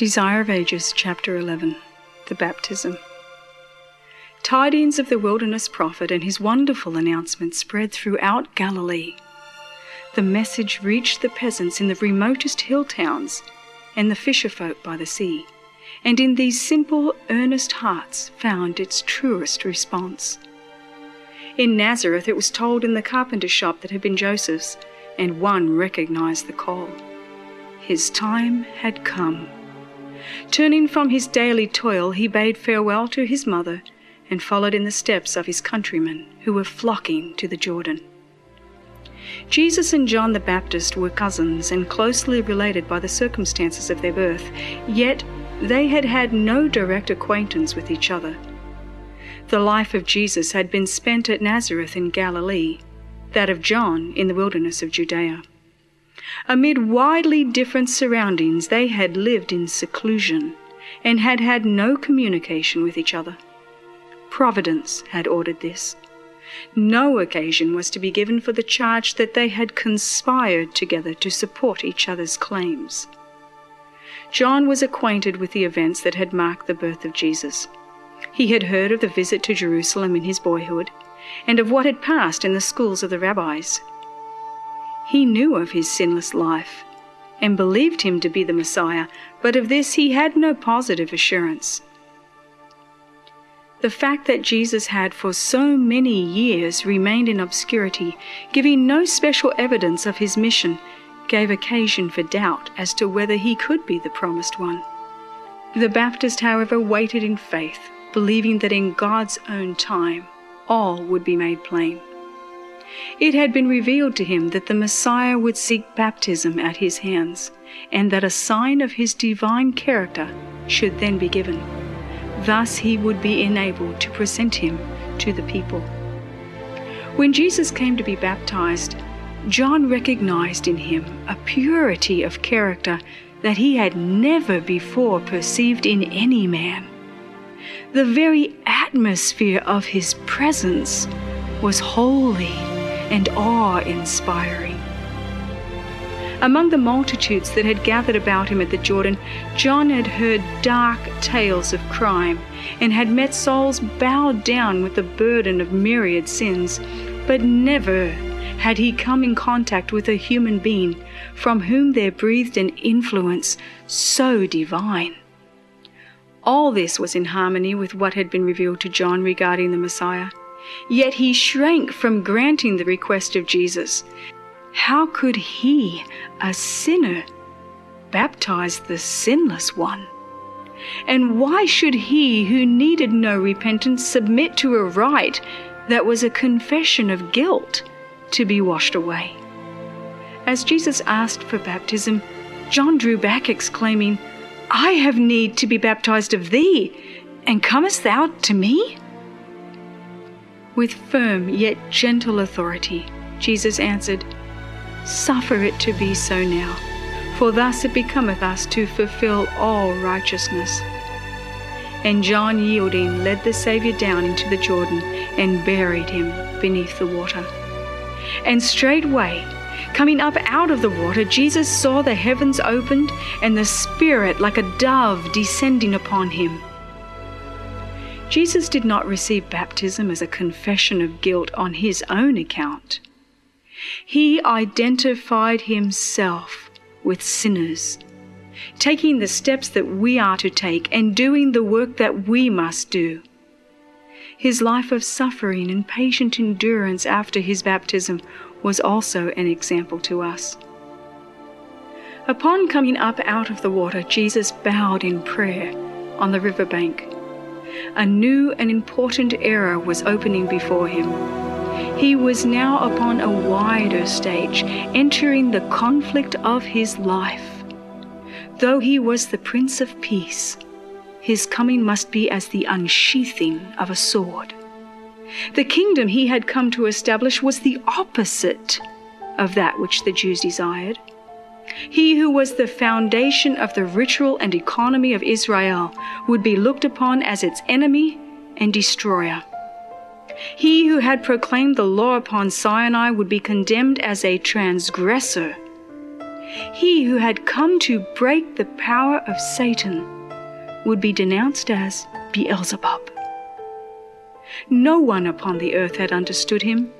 Desire of Ages, Chapter 11 The Baptism. Tidings of the wilderness prophet and his wonderful announcement spread throughout Galilee. The message reached the peasants in the remotest hill towns and the fisher folk by the sea, and in these simple, earnest hearts found its truest response. In Nazareth, it was told in the carpenter's shop that had been Joseph's, and one recognized the call. His time had come. Turning from his daily toil, he bade farewell to his mother and followed in the steps of his countrymen who were flocking to the Jordan. Jesus and John the Baptist were cousins and closely related by the circumstances of their birth, yet they had had no direct acquaintance with each other. The life of Jesus had been spent at Nazareth in Galilee, that of John in the wilderness of Judea. Amid widely different surroundings, they had lived in seclusion and had had no communication with each other. Providence had ordered this. No occasion was to be given for the charge that they had conspired together to support each other's claims. John was acquainted with the events that had marked the birth of Jesus. He had heard of the visit to Jerusalem in his boyhood and of what had passed in the schools of the rabbis. He knew of his sinless life and believed him to be the Messiah, but of this he had no positive assurance. The fact that Jesus had for so many years remained in obscurity, giving no special evidence of his mission, gave occasion for doubt as to whether he could be the promised one. The Baptist, however, waited in faith, believing that in God's own time all would be made plain. It had been revealed to him that the Messiah would seek baptism at his hands, and that a sign of his divine character should then be given. Thus he would be enabled to present him to the people. When Jesus came to be baptized, John recognized in him a purity of character that he had never before perceived in any man. The very atmosphere of his presence was holy and awe inspiring. Among the multitudes that had gathered about him at the Jordan, John had heard dark tales of crime and had met souls bowed down with the burden of myriad sins, but never had he come in contact with a human being from whom there breathed an influence so divine. All this was in harmony with what had been revealed to John regarding the Messiah. Yet he shrank from granting the request of Jesus. How could he, a sinner, baptize the sinless one? And why should he who needed no repentance submit to a rite that was a confession of guilt to be washed away? As Jesus asked for baptism, John drew back, exclaiming, I have need to be baptized of thee, and comest thou to me? With firm yet gentle authority, Jesus answered, Suffer it to be so now, for thus it becometh us to fulfill all righteousness. And John, yielding, led the Saviour down into the Jordan and buried him beneath the water. And straightway, coming up out of the water, Jesus saw the heavens opened and the Spirit like a dove descending upon him. Jesus did not receive baptism as a confession of guilt on his own account. He identified himself with sinners, taking the steps that we are to take and doing the work that we must do. His life of suffering and patient endurance after his baptism was also an example to us. Upon coming up out of the water, Jesus bowed in prayer on the river bank a new and important era was opening before him. He was now upon a wider stage, entering the conflict of his life. Though he was the Prince of Peace, his coming must be as the unsheathing of a sword. The kingdom he had come to establish was the opposite of that which the Jews desired. He who was the foundation of the ritual and economy of Israel would be looked upon as its enemy and destroyer. He who had proclaimed the law upon Sinai would be condemned as a transgressor. He who had come to break the power of Satan would be denounced as Beelzebub. No one upon the earth had understood him,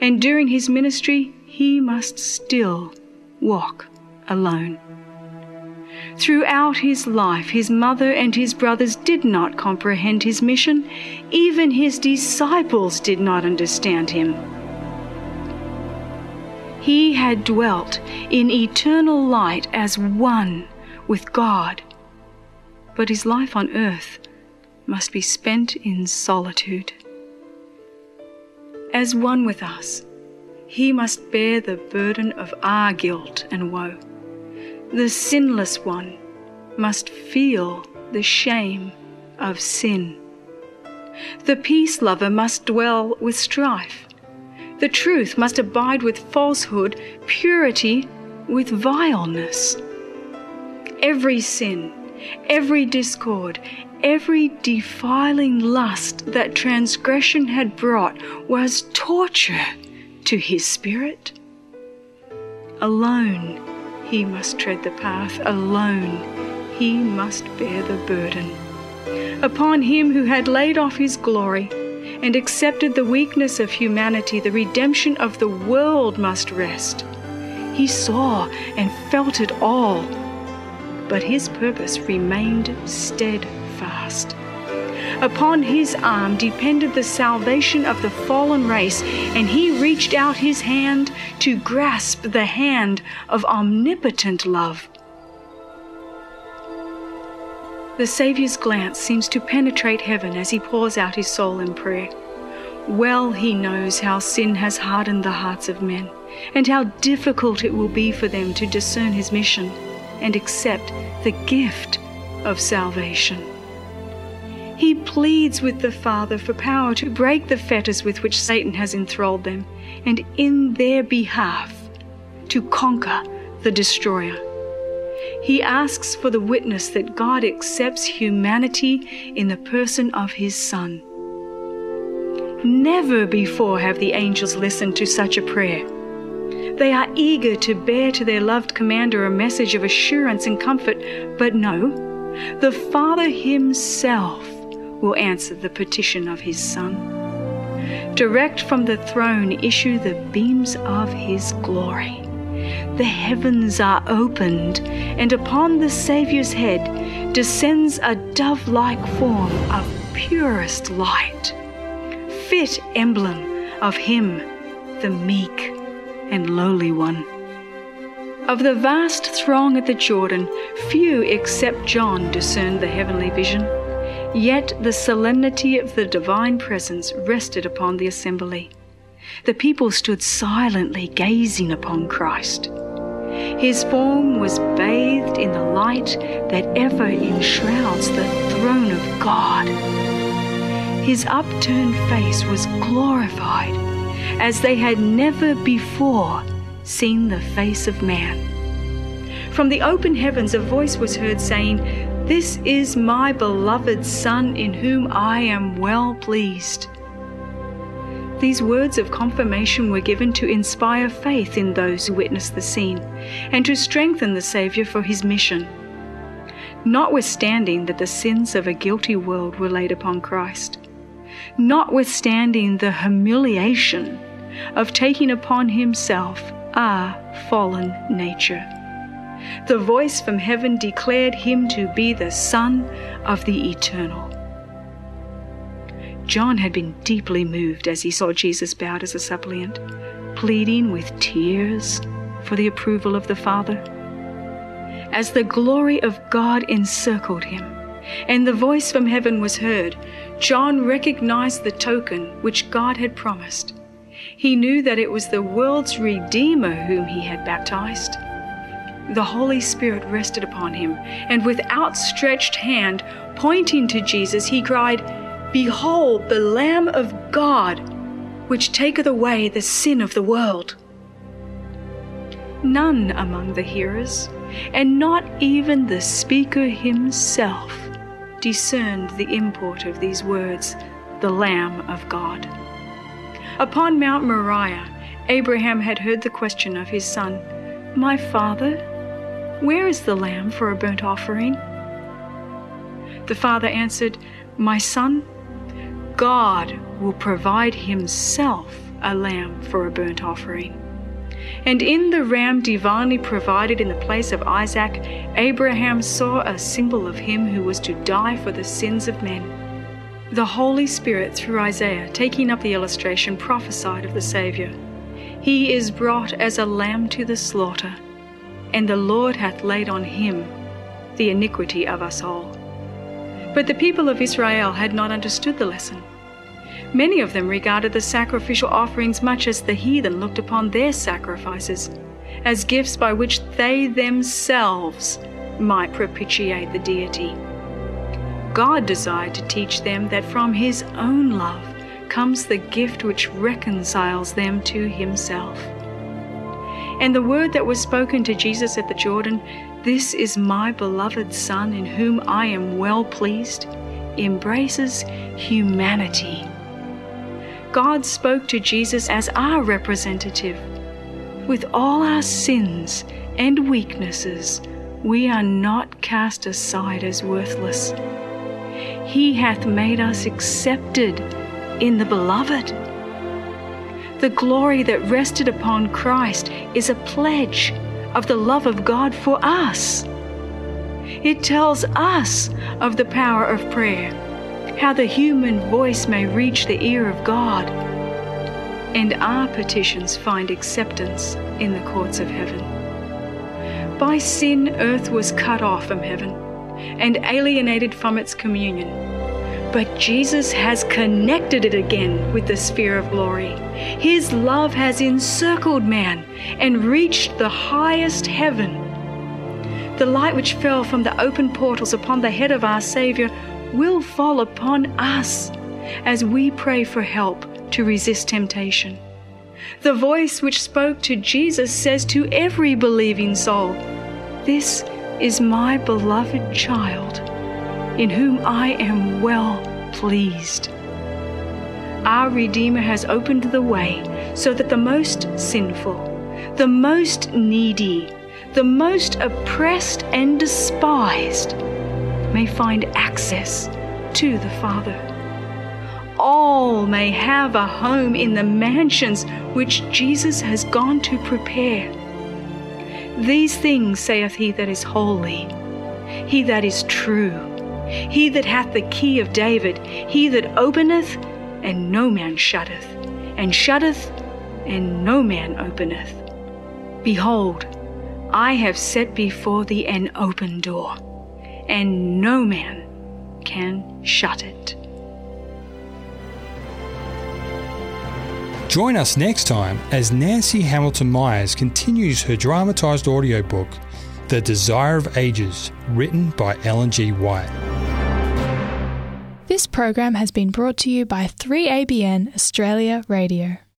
and during his ministry he must still walk alone. Throughout his life, his mother and his brothers did not comprehend his mission. Even his disciples did not understand him. He had dwelt in eternal light as one with God, but his life on earth must be spent in solitude. As one with us, he must bear the burden of our guilt and woe. The sinless one must feel the shame of sin. The peace lover must dwell with strife. The truth must abide with falsehood, purity with vileness. Every sin, every discord, every defiling lust that transgression had brought was torture to his spirit. Alone he must tread the path, alone he must bear the burden. Upon him who had laid off his glory and accepted the weakness of humanity, the redemption of the world must rest. He saw and felt it all, but his purpose remained steadfast. Upon his arm depended the salvation of the fallen race, and he reached out his hand to grasp the hand of omnipotent love. The Saviour's glance seems to penetrate heaven as he pours out his soul in prayer. Well, he knows how sin has hardened the hearts of men, and how difficult it will be for them to discern his mission and accept the gift of salvation. He pleads with the Father for power to break the fetters with which Satan has enthralled them, and in their behalf to conquer the destroyer. He asks for the witness that God accepts humanity in the person of His Son. Never before have the angels listened to such a prayer. They are eager to bear to their loved commander a message of assurance and comfort, but no, the Father Himself will answer the petition of His Son. Direct from the throne issue the beams of His glory the heavens are opened, and upon the Saviour's head descends a dove like form of purest light, fit emblem of Him, the meek and lowly one. Of the vast throng at the Jordan, few except John discerned the heavenly vision. Yet the solemnity of the divine presence rested upon the assembly. The people stood silently gazing upon Christ. His form was bathed in the light that ever enshrouds the throne of God. His upturned face was glorified as they had never before seen the face of man. From the open heavens, a voice was heard saying, This is my beloved Son in whom I am well pleased. These words of confirmation were given to inspire faith in those who witnessed the scene and to strengthen the Saviour for his mission. Notwithstanding that the sins of a guilty world were laid upon Christ, notwithstanding the humiliation of taking upon himself our fallen nature. The voice from heaven declared him to be the Son of the Eternal. John had been deeply moved as he saw Jesus bowed as a suppliant, pleading with tears for the approval of the Father. As the glory of God encircled him, and the voice from heaven was heard, John recognized the token which God had promised. He knew that it was the world's Redeemer whom he had baptized. The Holy Spirit rested upon him, and with outstretched hand, pointing to Jesus, he cried, Behold the Lamb of God, which taketh away the sin of the world. None among the hearers, and not even the speaker himself, discerned the import of these words, the Lamb of God. Upon Mount Moriah, Abraham had heard the question of his son, My father, where is the lamb for a burnt offering? The father answered, My son, God will provide himself a lamb for a burnt offering. And in the ram divinely provided in the place of Isaac, Abraham saw a symbol of him who was to die for the sins of men. The Holy Spirit, through Isaiah, taking up the illustration, prophesied of the Saviour. He is brought as a lamb to the slaughter, and the Lord hath laid on him the iniquity of us all. But the people of Israel had not understood the lesson. Many of them regarded the sacrificial offerings much as the heathen looked upon their sacrifices, as gifts by which they themselves might propitiate the deity. God desired to teach them that from His own love comes the gift which reconciles them to Himself. And the word that was spoken to Jesus at the Jordan, This is my beloved Son in whom I am well pleased, embraces humanity God spoke to Jesus as our representative. With all our sins and weaknesses, we are not cast aside as worthless. He hath made us accepted in the Beloved. The glory that rested upon Christ is a pledge of the love of God for us. It tells us of the power of prayer how the human voice may reach the ear of God, and our petitions find acceptance in the courts of heaven. By sin, earth was cut off from heaven and alienated from its communion. But Jesus has connected it again with the sphere of glory. His love has encircled man and reached the highest heaven. The light which fell from the open portals upon the head of our Savior will fall upon us as we pray for help to resist temptation. The voice which spoke to Jesus says to every believing soul, This is my beloved child, in whom I am well pleased. Our Redeemer has opened the way so that the most sinful, the most needy, the most oppressed and despised may find access to the Father. All may have a home in the mansions which Jesus has gone to prepare. These things saith he that is holy, he that is true, he that hath the key of David, he that openeth, and no man shutteth, and shutteth, and no man openeth. Behold, I have set before thee an open door and no man can shut it. Join us next time as Nancy Hamilton Myers continues her dramatised audiobook, The Desire of Ages, written by Ellen G. White. This program has been brought to you by 3ABN Australia Radio.